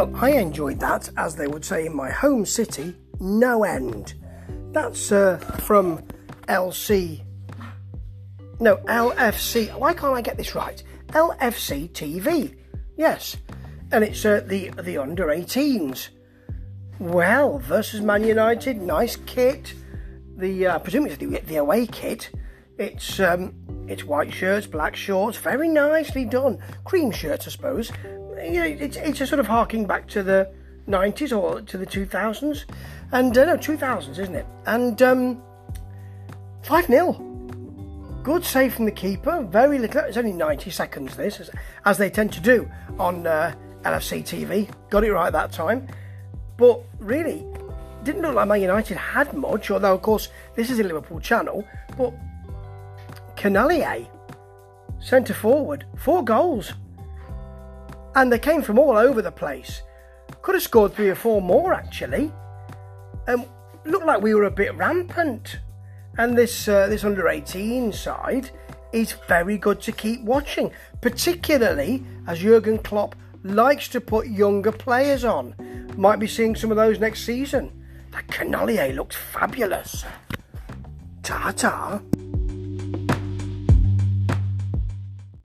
Well, I enjoyed that, as they would say in my home city, no end. That's uh, from LC. No, LFC. Why can't I get this right? LFC TV. Yes, and it's uh, the the under 18s. Well, versus Man United, nice kit. The uh, presumably the, the away kit. It's um, it's white shirts, black shorts, very nicely done. Cream shirts, I suppose. You know, it's it's a sort of harking back to the 90s or to the 2000s, and uh, no 2000s, isn't it? And um, five 0 Good save from the keeper. Very little. It's only 90 seconds. This, as, as they tend to do on uh, LFC TV. Got it right that time. But really, didn't look like Man United had much. Although, of course, this is a Liverpool channel. But Canalier, centre forward, four goals. And they came from all over the place. Could have scored three or four more actually. Um, looked like we were a bit rampant. And this uh, this under 18 side is very good to keep watching, particularly as Jurgen Klopp likes to put younger players on. Might be seeing some of those next season. That Canalier looks fabulous. Ta ta.